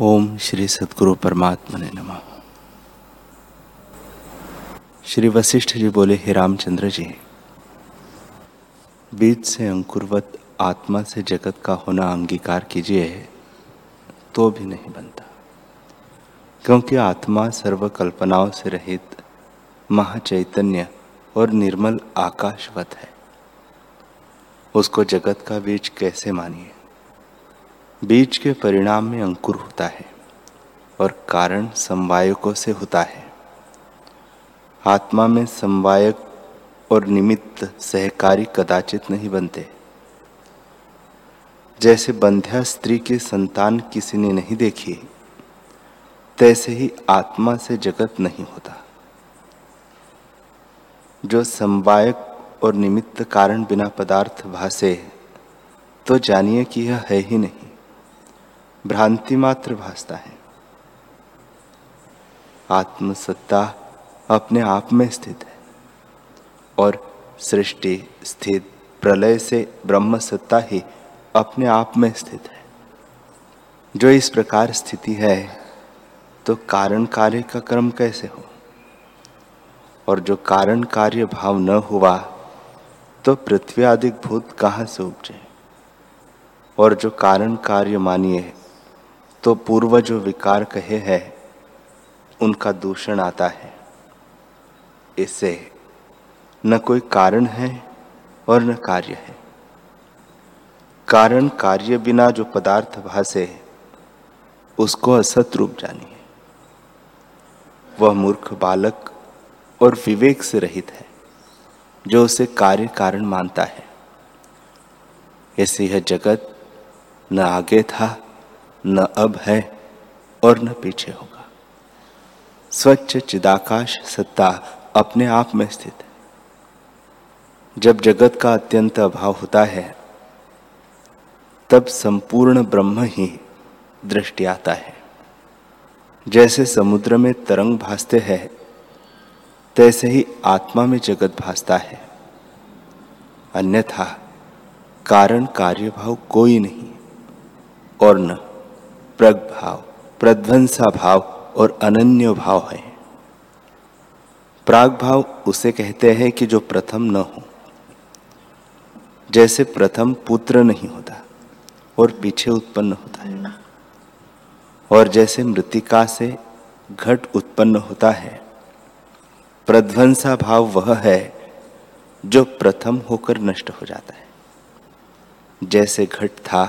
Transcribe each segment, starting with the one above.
ओम श्री सदगुरु परमात्मा ने नम। श्री वशिष्ठ जी बोले, हे रामचंद्र जी, बीज से अंकुरवत आत्मा से जगत का होना अंगीकार कीजिए तो भी नहीं बनता। क्योंकि आत्मा सर्व कल्पनाओं से रहित महाचैतन्य और निर्मल आकाशवत है। उसको जगत का बीज कैसे मानिए? बीज के परिणाम में अंकुर होता है और कारण समवायकों से होता है। आत्मा में समवायक और निमित्त सहकारी कदाचित नहीं बनते। जैसे बंध्या स्त्री की संतान किसी ने नहीं देखी, तैसे ही आत्मा से जगत नहीं होता। जो समवायक और निमित्त कारण बिना पदार्थ भासे तो जानिए कि यह है ही नहीं। भ्रांति मात्र भासता है। आत्मसत्ता अपने आप में स्थित है। और सृष्टि, स्थित, प्रलय से ब्रह्म सत्ता ही अपने आप में स्थित है। जो इस प्रकार स्थिति है तो कारण कार्य का क्रम कैसे हो? और जो कारण कार्य भाव न हुआ तो पृथ्वी आदि भूत कहाँ से उपजे? और जो कारण कार्य मानिए तो पूर्व जो विकार कहे हैं, उनका दूषण आता है। इससे न कोई कारण है और न कार्य है। कारण कार्य बिना जो पदार्थ भासे, उसको असत रूप जानिए वह मूर्ख बालक और विवेक से रहित है, जो उसे कार्य कारण मानता है। ऐसे यह जगत न आगे था न अब है और न पीछे होगा। स्वच्छ चिदाकाश सत्ता अपने आप में स्थित है। जब जगत का अत्यंत अभाव होता है, तब संपूर्ण ब्रह्म ही दृष्टि आता है। जैसे समुद्र में तरंग भासते हैं, तैसे ही आत्मा में जगत भासता है। अन्यथा कारण कार्यभाव कोई नहीं और न प्रग भाव, प्रध्वंसा भाव और अनन्य भाव है। प्राग भाव उसे कहते हैं कि जो प्रथम न हो। जैसे प्रथम पुत्र नहीं होता और पीछे उत्पन्न होता है। और जैसे मृतिका से घट उत्पन्न होता है, प्रध्वंसा भाव वह है जो प्रथम होकर नष्ट हो जाता है। जैसे घट था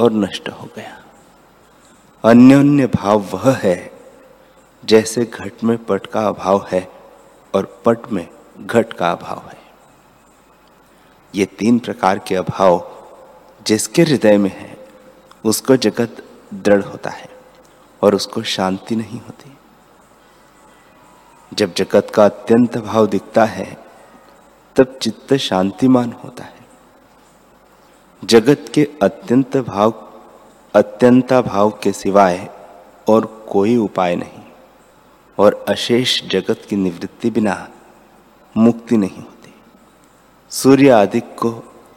और नष्ट हो गया। अन्योन्य भाव वह है, जैसे घट में पट का अभाव है और पट में घट का अभाव है। ये तीन प्रकार के अभाव जिसके हृदय में है, उसको जगत दृढ़ होता है और उसको शांति नहीं होती। जब जगत का अत्यंत भाव दिखता है, तब चित्त शांतिमान होता है। जगत के अत्यंत भाव अत्यंता भाव के सिवाय और कोई उपाय नहीं, और अशेष जगत की निवृत्ति बिना मुक्ति नहीं होती। सूर्य आदि को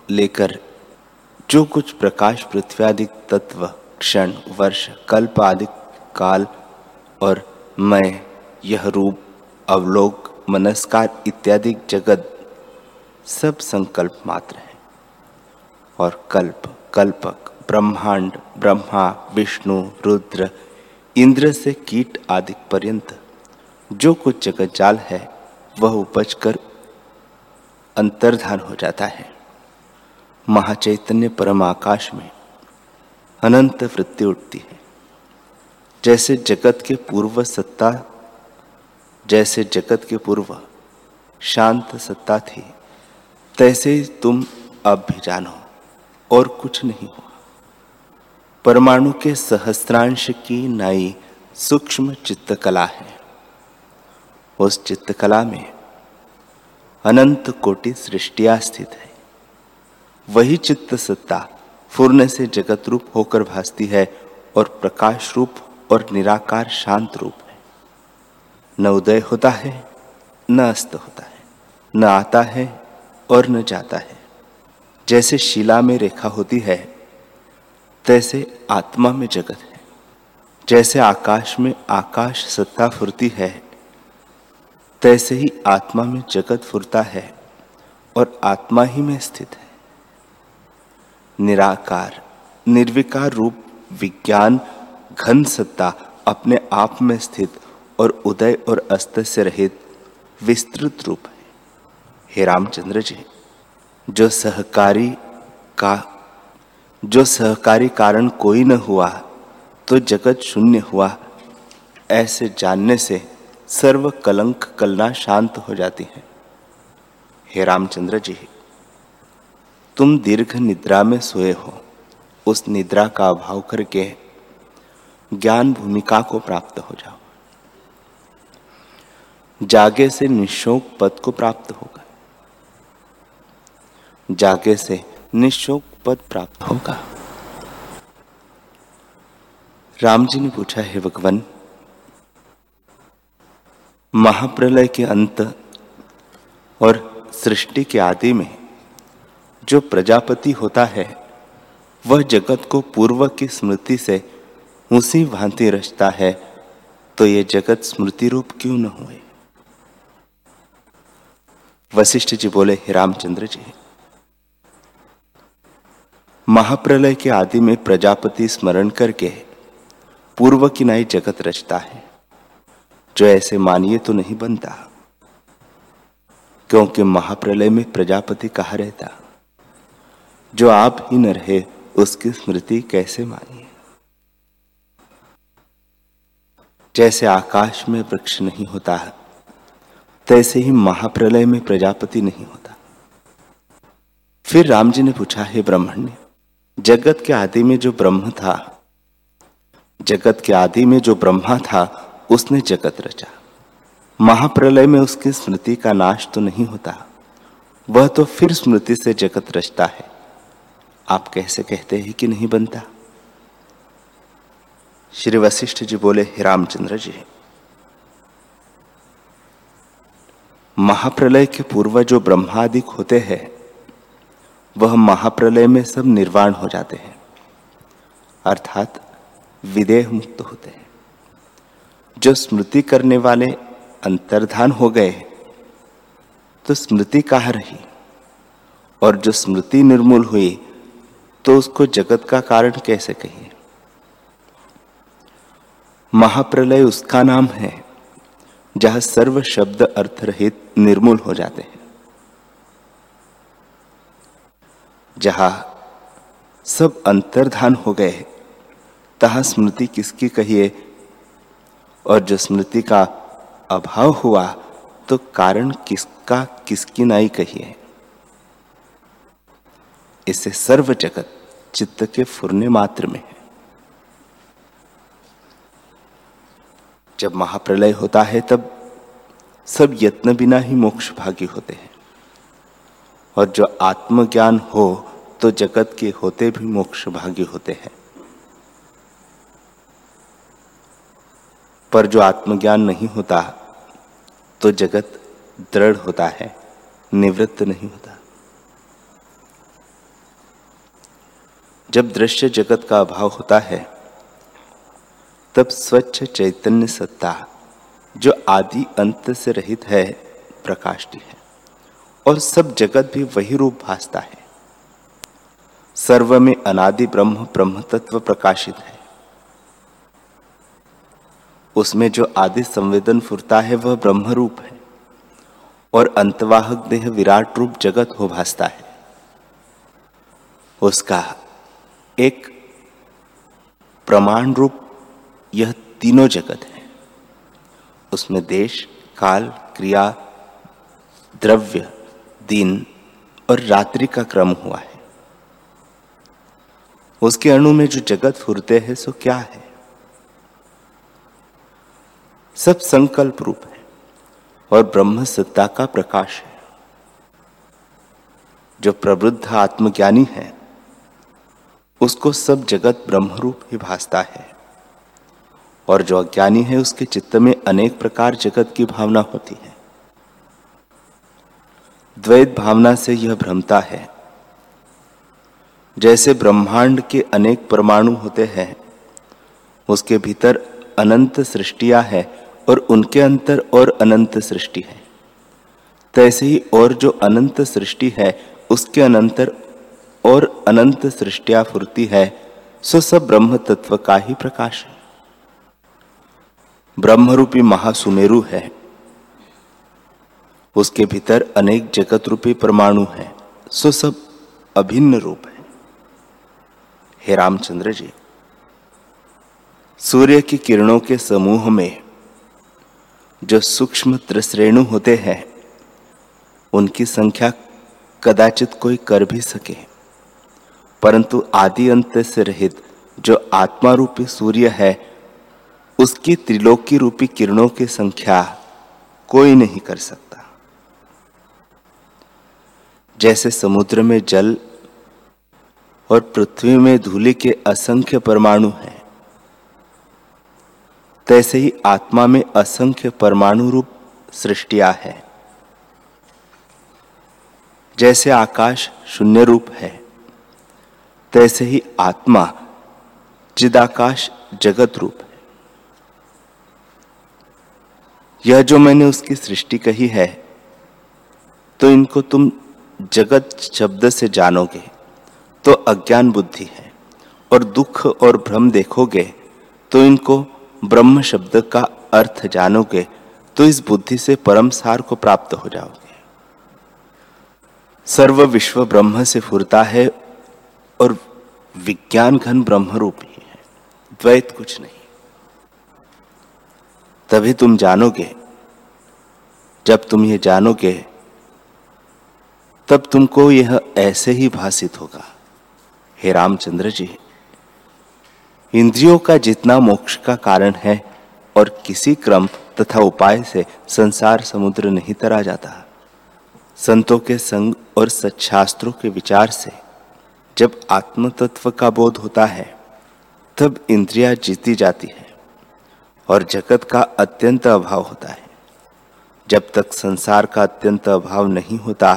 लेकर जो कुछ प्रकाश पृथ्वी आदि तत्व, क्षण, वर्ष, कल्प आदि काल और मैं यह रूप, अवलोक, मनस्कार इत्यादि जगत सब संकल्प मात्र है। और कल्प, कल्पक ब्रह्मांड, ब्रह्मा, विष्णु, रुद्र, इंद्र से कीट आदि पर्यंत जो कुछ जगत जाल है, वह उपज कर अंतर्धान हो जाता है। महाचैतन्य परम आकाश में अनंत वृत्ति उठती है। जैसे जगत के पूर्व सत्ता, जैसे जगत के पूर्व शांत सत्ता थी, तैसे तुम अब भी जानो और कुछ नहीं हो। परमाणु के सहस्त्रांश की नाई सूक्ष्म चित्तकला है। उस चित्तकला में अनंत कोटि सृष्टिया स्थित है। वही चित्त सत्ता फूर्ण से जगत रूप होकर भासती है और प्रकाश रूप और निराकार शांत रूप है। न उदय होता है, न अस्त होता है, न आता है और न जाता है। जैसे शिला में रेखा होती है तैसे आत्मा में जगत है, जैसे आकाश में आकाश सत्ता फुरती है, तैसे ही आत्मा में जगत फुरता है और आत्मा ही में स्थित है। निराकार, निर्विकार रूप, विज्ञान, घन सत्ता अपने आप में स्थित और उदय और अस्त से रहित विस्तृत रूप है। हे रामचंद्र जी, जो सहकारी का जो सहकारी कारण कोई न हुआ तो जगत शून्य हुआ। ऐसे जानने से सर्व कलंक कलना शांत हो जाती है। हे रामचंद्र जी, तुम दीर्घ निद्रा में सोए हो। उस निद्रा का अभाव करके ज्ञान भूमिका को प्राप्त हो जाओ। जागे से निशोक पद को प्राप्त होगा। जागे से निशोक पद प्राप्त होगा। राम जी ने पूछा, है भगवान, महाप्रलय के अंत और सृष्टि के आदि में जो प्रजापति होता है, वह जगत को पूर्व की स्मृति से उसी भांति रचता है तो यह जगत स्मृति रूप क्यों न हुए? वशिष्ठ जी बोले, हे रामचंद्र जी महाप्रलय के आदि में प्रजापति स्मरण करके पूर्व की नाई जगत रचता है। जो ऐसे मानिए तो नहीं बनता, क्योंकि महाप्रलय में प्रजापति कहा रहता? जो आप ही न रहे, उसकी स्मृति कैसे मानिए? जैसे आकाश में वृक्ष नहीं होता है तैसे ही महाप्रलय में प्रजापति नहीं होता। फिर राम जी ने पूछा, है ब्रह्मण्य जगत के आदि में जो ब्रह्म था, जगत के आदि में जो ब्रह्मा था, उसने जगत रचा। महाप्रलय में उसकी स्मृति का नाश तो नहीं होता, वह तो फिर स्मृति से जगत रचता है। आप कैसे कहते हैं कि नहीं बनता? श्री वशिष्ठ जी बोले, हे रामचंद्र जी, महाप्रलय के पूर्व जो ब्रह्मादिक होते हैं वह महाप्रलय में सब निर्वाण हो जाते हैं। अर्थात विदेह मुक्त होते हैं। जो स्मृति करने वाले अंतर्धान हो गए तो स्मृति कहाँ रही और जो स्मृति निर्मूल हुई तो उसको जगत का कारण कैसे कहिए? महाप्रलय उसका नाम है, जहाँ सर्व शब्द अर्थ रहित निर्मूल हो जाते हैं। जहाँ सब अंतर्धान हो गए तहा स्मृति किसकी कहिए? और जो स्मृति का अभाव हुआ तो कारण किसका किसकी नाई कहिए? इसे सर्व जगत चित्त के फुरने मात्र में है। जब महाप्रलय होता है, तब सब यत्न बिना ही मोक्ष भागी होते हैं। और जो आत्मज्ञान हो तो जगत के होते भी मोक्ष भागी होते हैं। पर जो आत्मज्ञान नहीं होता तो जगत दृढ़ होता है, निवृत्त नहीं होता। जब दृश्य जगत का अभाव होता है, तब स्वच्छ चैतन्य सत्ता, जो आदि अंत से रहित है, प्रकाशती है। और सब जगत भी वही रूप भासता है। सर्व में अनादि ब्रह्म ब्रह्म तत्व प्रकाशित है। उसमें जो आदि संवेदन फुरता है, वह ब्रह्म रूप है और अंतवाहक देह विराट रूप जगत हो भासता है। उसका एक प्रमाण रूप यह तीनों जगत है। उसमें देश, काल, क्रिया, द्रव्य, दिन और रात्रि का क्रम हुआ है। उसके अणु में जो जगत फुरते हैं, सो क्या है? सब संकल्प रूप है और ब्रह्म सत्ता का प्रकाश है। जो प्रवृद्ध आत्मज्ञानी है, उसको सब जगत ब्रह्मरूप ही भासता है और जो अज्ञानी है, उसके चित्त में अनेक प्रकार जगत की भावना होती है। द्वैत भावना से यह भ्रमता है। जैसे ब्रह्मांड के अनेक परमाणु होते हैं, उसके भीतर अनंत सृष्टियाँ है और उनके अंतर और अनंत सृष्टि है। तैसे ही और जो अनंत सृष्टि है, उसके अनंतर और अनंत सृष्टिया फुरती है, सो सब ब्रह्म तत्व का ही प्रकाश है। ब्रह्मरूपी महासुमेरु है। उसके भीतर अनेक जगत रूपी परमाणु है, सो सब अभिन्न रूप है। हे रामचंद्र जी, सूर्य की किरणों के समूह में जो सूक्ष्म त्रिश्रेणु होते हैं, उनकी संख्या कदाचित कोई कर भी सके। परंतु आदि अंत से रहित जो आत्मा रूपी सूर्य है, उसकी त्रिलोकी रूपी किरणों की संख्या कोई नहीं कर सकता। जैसे समुद्र में जल और पृथ्वी में धूलि के असंख्य परमाणु हैं। तैसे ही आत्मा में असंख्य परमाणु रूप सृष्टिया है। जैसे आकाश शून्य रूप है, तैसे ही आत्मा चिदाकाश जगत रूप है। यह जो मैंने उसकी सृष्टि कही है तो इनको तुम जगत शब्द से जानोगे। तो अज्ञान बुद्धि है और दुख और भ्रम देखोगे तो इनको ब्रह्म शब्द का अर्थ जानोगे तो इस बुद्धि से परम सार को प्राप्त हो जाओगे। सर्व विश्व ब्रह्म से फुरता है और विज्ञान घन ब्रह्म रूप ही है द्वैत कुछ नहीं। तभी तुम जानोगे, जब तुम ये जानोगे, तब तुमको यह ऐसे ही भाषित होगा। हे रामचंद्र जी, इंद्रियों का जितना मोक्ष का कारण है और किसी क्रम तथा उपाय से संसार समुद्र नहीं तरा जाता, संतों के संग और सच्छास्त्रों के विचार से जब आत्म तत्व का बोध होता है, तब इंद्रिया जीती जाती है और जगत का अत्यंत अभाव होता है। जब तक संसार का अत्यंत अभाव नहीं होता,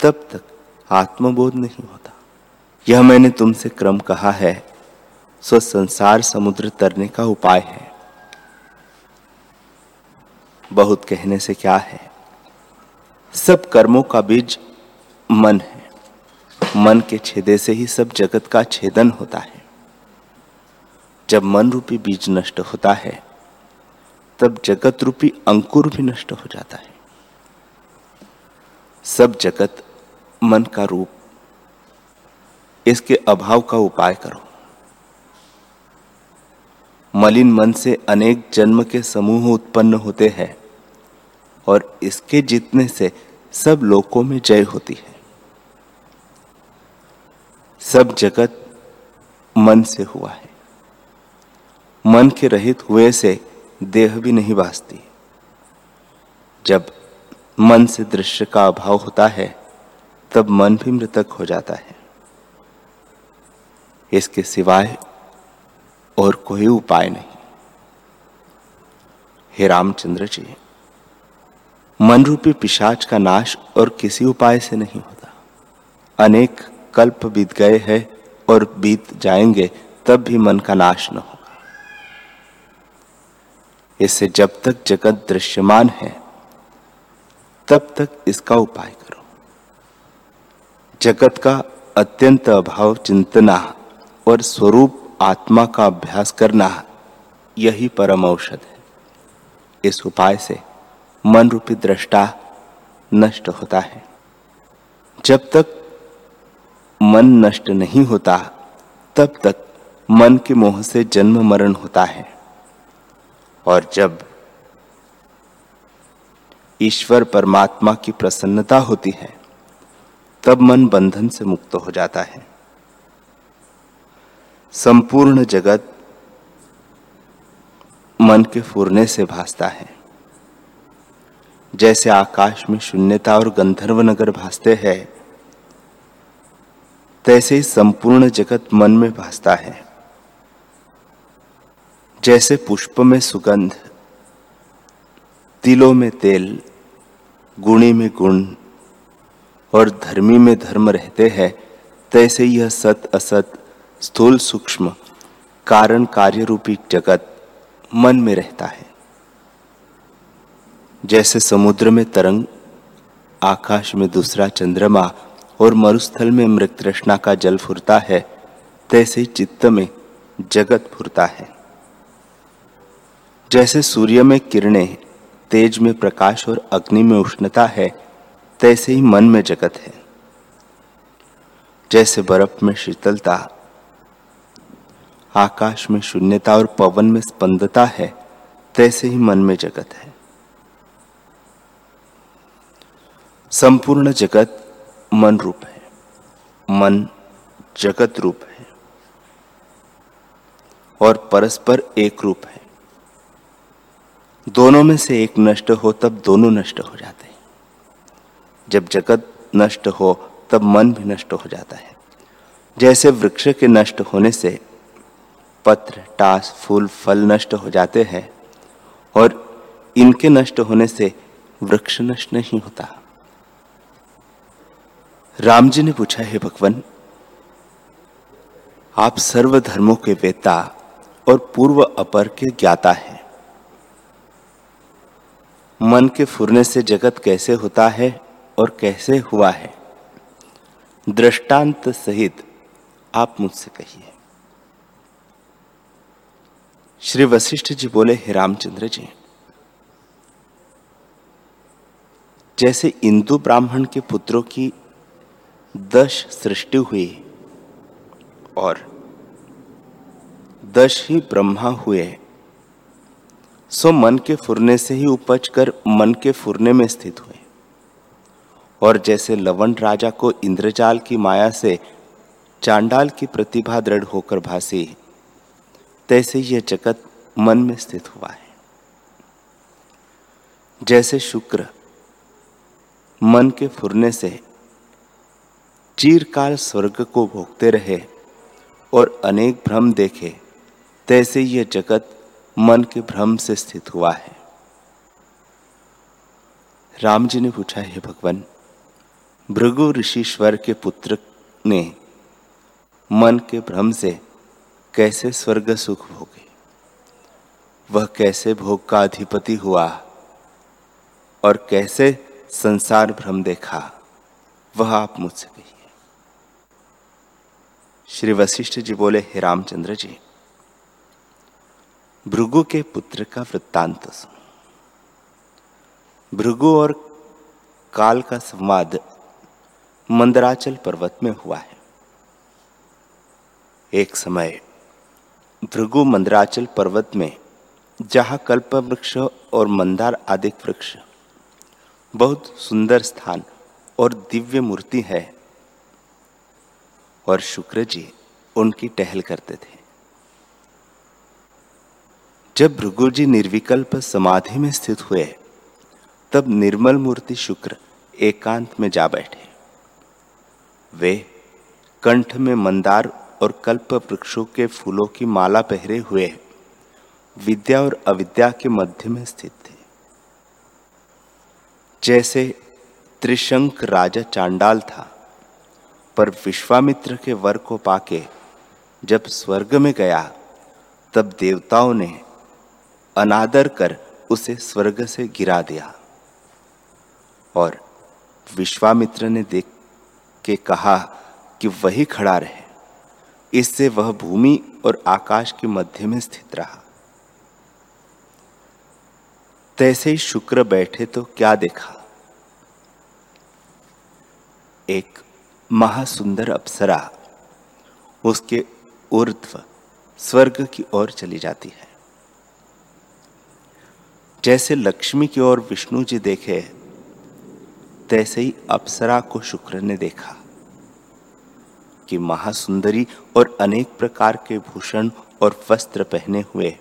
तब तक आत्मबोध नहीं होता। यह मैंने तुमसे क्रम कहा है, सो संसार समुद्र तरने का उपाय है। बहुत कहने से क्या है? सब कर्मों का बीज मन है। मन के छेदे से ही सब जगत का छेदन होता है। जब मन रूपी बीज नष्ट होता है, तब जगत रूपी अंकुर भी नष्ट हो जाता है। सब जगत मन का रूप इसके अभाव का उपाय करो। मलिन मन से अनेक जन्म के समूह उत्पन्न होते हैं और इसके जीतने से सब लोकों में जय होती है। सब जगत मन से हुआ है। मन के रहित हुए से देह भी नहीं बासती जब मन से दृश्य का अभाव होता है, तब मन भी मृतक हो जाता है। इसके सिवाय और कोई उपाय नहीं। हे रामचंद्र जी मन रूपी पिशाच का नाश और किसी उपाय से नहीं होता। अनेक कल्प बीत गए हैं और बीत जाएँगे, तब भी मन का नाश न होगा। इससे जब तक जगत दृश्यमान है, तब तक इसका उपाय करो। जगत का अत्यंत अभाव चिंतना और स्वरूप आत्मा का अभ्यास करना यही परम औषध है। इस उपाय से मन रूपी दृष्टा नष्ट होता है। जब तक मन नष्ट नहीं होता, तब तक मन के मोह से जन्म मरण होता है। और जब ईश्वर परमात्मा की प्रसन्नता होती है, तब मन बंधन से मुक्त हो जाता है। संपूर्ण जगत मन के फूरने से भासता है। जैसे आकाश में शून्यता और गंधर्व नगर भासते हैं, तैसे ही संपूर्ण जगत मन में भासता है। जैसे पुष्प में सुगंध, तिलों में तेल, गुणी में गुण और धर्मी में धर्म रहते हैं, तैसे यह सत असत स्थूल सूक्ष्म, कारण कार्य रूपी जगत मन में रहता है। जैसे समुद्र में तरंग, आकाश में दूसरा चंद्रमा और मरुस्थल में मृत रचना का जल फुरता है, तैसे ही चित्त में जगत फुरता है। जैसे सूर्य में किरणें तेज में प्रकाश और अग्नि में उष्णता है, तैसे ही मन में जगत है। जैसे बर्फ़ में शीतलता आकाश में शून्यता और पवन में स्पंदता है, तैसे ही मन में जगत है। संपूर्ण जगत मन रूप है। मन जगत रूप है। और परस्पर एक रूप है। दोनों में से एक नष्ट हो, तब दोनों नष्ट हो जाते हैं। जब जगत नष्ट हो, तब मन भी नष्ट हो जाता है। जैसे वृक्ष के नष्ट होने से पत्र, टास, फूल, फल नष्ट हो जाते हैं और इनके नष्ट होने से वृक्ष नष्ट नहीं होता। राम जी ने पूछा, हे भगवान, आप सर्व धर्मों के वेता और पूर्व अपर के ज्ञाता है। मन के फुरने से जगत कैसे होता है और कैसे हुआ है? दृष्टांत सहित आप मुझसे कहिए। श्री वशिष्ठ जी बोले, हे रामचंद्र जी, जैसे इंदु ब्राह्मण के पुत्रों की दश सृष्टि हुई और दश ही ब्रह्मा हुए, सो मन के फुरने से ही उपज कर मन के फुरने में स्थित हुए। और जैसे लवण राजा को इंद्रजाल की माया से चांडाल की प्रतिभा दृढ़ होकर भासी तैसे यह जगत मन में स्थित हुआ है। जैसे शुक्र मन के फुरने से चीरकाल स्वर्ग को भोगते रहे और अनेक भ्रम देखे, तैसे यह जगत मन के भ्रम से स्थित हुआ है। राम जी ने पूछा, है भगवान, भृगु ऋषिश्वर के पुत्र ने मन के भ्रम से कैसे स्वर्ग सुख भोगे? वह कैसे भोग का अधिपति हुआ? और कैसे संसार भ्रम देखा? वह आप मुझसे कहिए। श्री वशिष्ठ जी बोले, हे रामचंद्र जी, भृगु के पुत्र का वृत्तांत सुनो। भृगु और काल का संवाद मंदराचल पर्वत में हुआ है। एक समय भृगु मंदराचल पर्वत में, जहाँ कल्प वृक्ष और मंदार आदि वृक्ष। बहुत सुंदर स्थान और दिव्य मूर्ति है। और शुक्र जी उनकी टहल करते थे। जब भृगु जी निर्विकल्प समाधि में स्थित हुए, तब निर्मल मूर्ति शुक्र एकांत में जा बैठे। वे कंठ में मंदार और कल्प वृक्षों के फूलों की माला पहरे हुए विद्या और अविद्या के मध्य में स्थित थे। जैसे त्रिशंक राजा चांडाल था, पर विश्वामित्र के वर को पाके जब स्वर्ग में गया, तब देवताओं ने अनादर कर उसे स्वर्ग से गिरा दिया। और विश्वामित्र ने देख के कहा कि वही खड़ा रहे। इससे वह भूमि और आकाश के मध्य में स्थित रहा। तैसे ही शुक्र बैठे तो क्या देखा? एक महासुंदर अप्सरा, उसके ऊर्ध्व स्वर्ग की ओर चली जाती है। जैसे लक्ष्मी की ओर विष्णु जी देखे, तैसे ही अप्सरा को शुक्र ने देखा। कि महासुंदरी और अनेक प्रकार के भूषण और वस्त्र पहने हुए।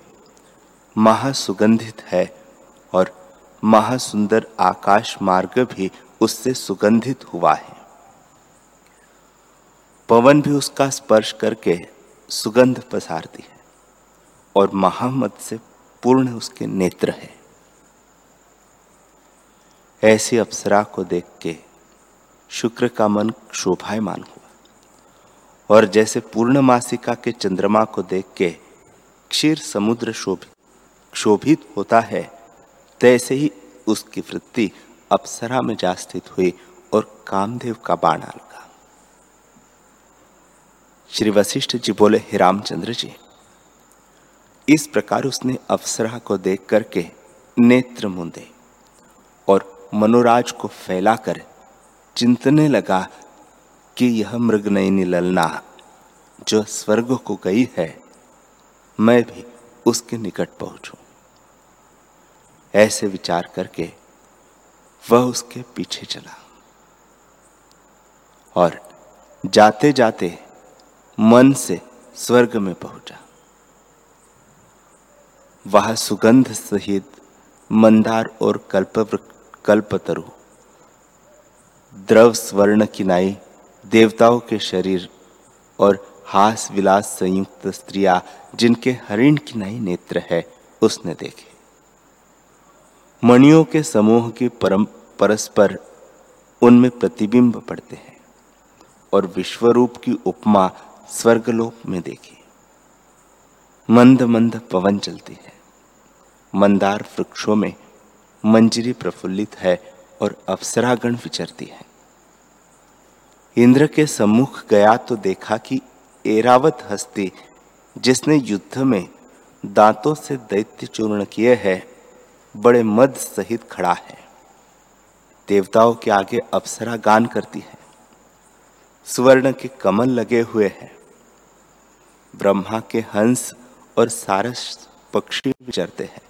महासुगंधित है और महासुंदर आकाश मार्ग भी उससे सुगंधित हुआ है। पवन भी उसका स्पर्श करके सुगंध पसारती है और महामत से पूर्ण उसके नेत्र है। ऐसी अप्सरा को देख के शुक्र का मन शोभायमान हुआ और जैसे पूर्णमासिका के चंद्रमा को देख के क्षीर समुद्र शोभित क्षोभित होता है, तैसे ही उसकी वृत्ति अप्सरा में जा स्थित हुई और कामदेव का बाणा लगा श्री वशिष्ठ जी बोले, हे रामचंद्र जी, इस प्रकार उसने अप्सरा को देख करके नेत्र मुंदे और मनोराज को फैलाकर चिंतने लगा कि यह मृग नयनी ललना जो स्वर्ग को गई है, मैं भी उसके निकट पहुंचू। ऐसे विचार करके वह उसके पीछे चला। और जाते जाते मन से स्वर्ग में पहुँचा। वह सुगंध सहित मंदार और कल्प कल्पतरु, द्रव स्वर्ण किनाई देवताओं के शरीर और हास विलास संयुक्त स्त्रियाँ, जिनके हरिण किनाई नेत्र है, उसने देखे। मणियों के समूह की परम, परस्पर उनमें प्रतिबिंब पड़ते हैं और विश्वरूप की उपमा स्वर्गलोक में देखी। मंद मंद पवन चलती है। मंदार वृक्षों में मंजरी प्रफुल्लित है और अप्सरागण विचरती है। इंद्र के सम्मुख गया तो देखा कि एरावत हस्ती, जिसने युद्ध में दांतों से दैत्य चूर्ण किए हैं, बड़े मद सहित खड़ा है। देवताओं के आगे अप्सरा गान करती है। सुवर्ण के कमल लगे हुए हैं। ब्रह्मा के हंस और सारस पक्षी विचरते हैं।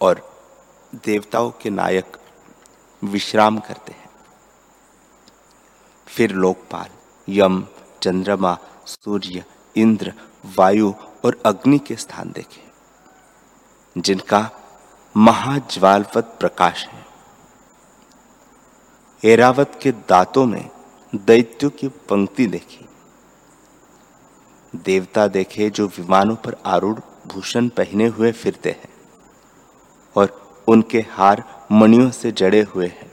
और देवताओं के नायक विश्राम करते हैं। फिर लोकपाल, यम, चंद्रमा, सूर्य, इंद्र, वायु और अग्नि के स्थान देखे, जिनका महाज्वालवत प्रकाश है। एरावत के दांतों में दैत्यों की पंक्ति देखी। देवता देखे जो विमानों पर आरूढ़ भूषण पहने हुए फिरते हैं और उनके हार मणियों से जड़े हुए हैं।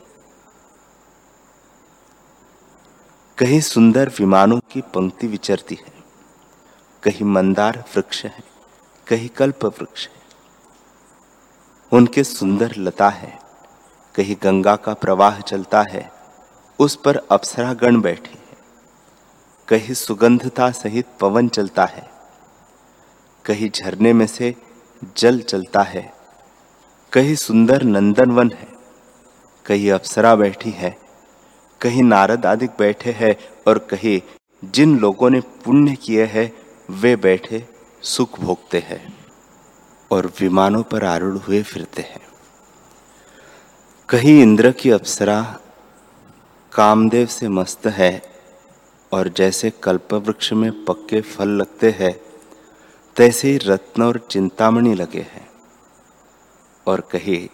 कहीं सुंदर विमानों की पंक्ति विचरती है, कहीं मंदार वृक्ष है, कहीं कल्प वृक्ष है। उनके सुंदर लता है, कहीं गंगा का प्रवाह चलता है, उस पर अप्सरा गण बैठी है। कहीं सुगंधता सहित पवन चलता है, कहीं झरने में से जल चलता है, कहीं सुंदर नंदनवन है, कहीं अप्सरा बैठी है कहीं नारद आदि बैठे हैं और कहीं जिन लोगों ने पुण्य किए हैं, वे बैठे सुख भोगते हैं और विमानों पर आरूढ़ हुए फिरते हैं। कहीं इंद्र की अप्सरा कामदेव से मस्त है और जैसे कल्प वृक्ष में पक्के फल लगते हैं, तैसे ही रत्न और चिंतामणि लगे हैं। और कहीं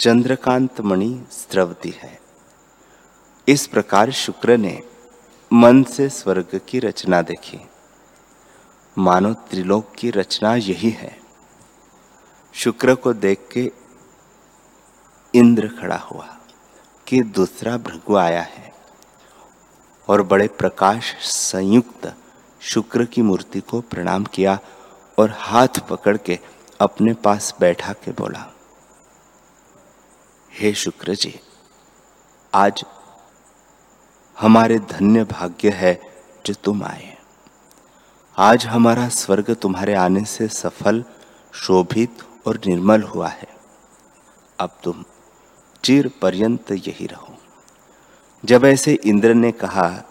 चंद्रकांत मणि स्रवती है। इस प्रकार शुक्र ने मन से स्वर्ग की रचना देखी। मानो त्रिलोक की रचना यही है। शुक्र को देख के इंद्र खड़ा हुआ कि दूसरा भृगु आया है और बड़े प्रकाश संयुक्त शुक्र की मूर्ति को प्रणाम किया और हाथ पकड़ के अपने पास बैठा के बोला, हे शुक्र जी, आज हमारे धन्य भाग्य है जो तुम आए। आज हमारा स्वर्ग तुम्हारे आने से सफल, शोभित और निर्मल हुआ है। अब तुम चिर पर्यंत यही रहो। जब ऐसे इंद्र ने कहा,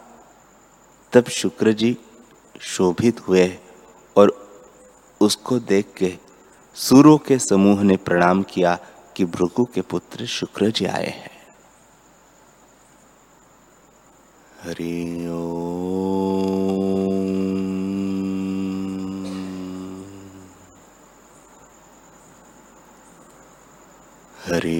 तब शुक्र जी शोभित हुए और उसको देख के सूरों के समूह ने प्रणाम किया कि भृगु के पुत्र शुक्र जी आए हैं। हरि ओ। हरि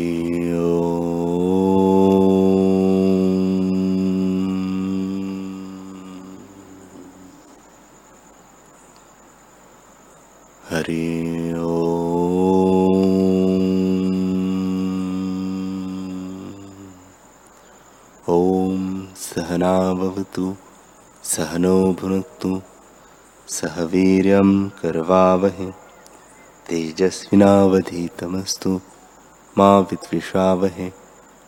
वीर्यं करवावहे। तेजस्विनावधीतमस्तु। मा विद्विषावहे।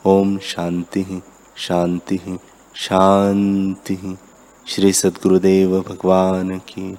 ओम शांति शांति शांति श्री सद्गुरुदेव भगवान की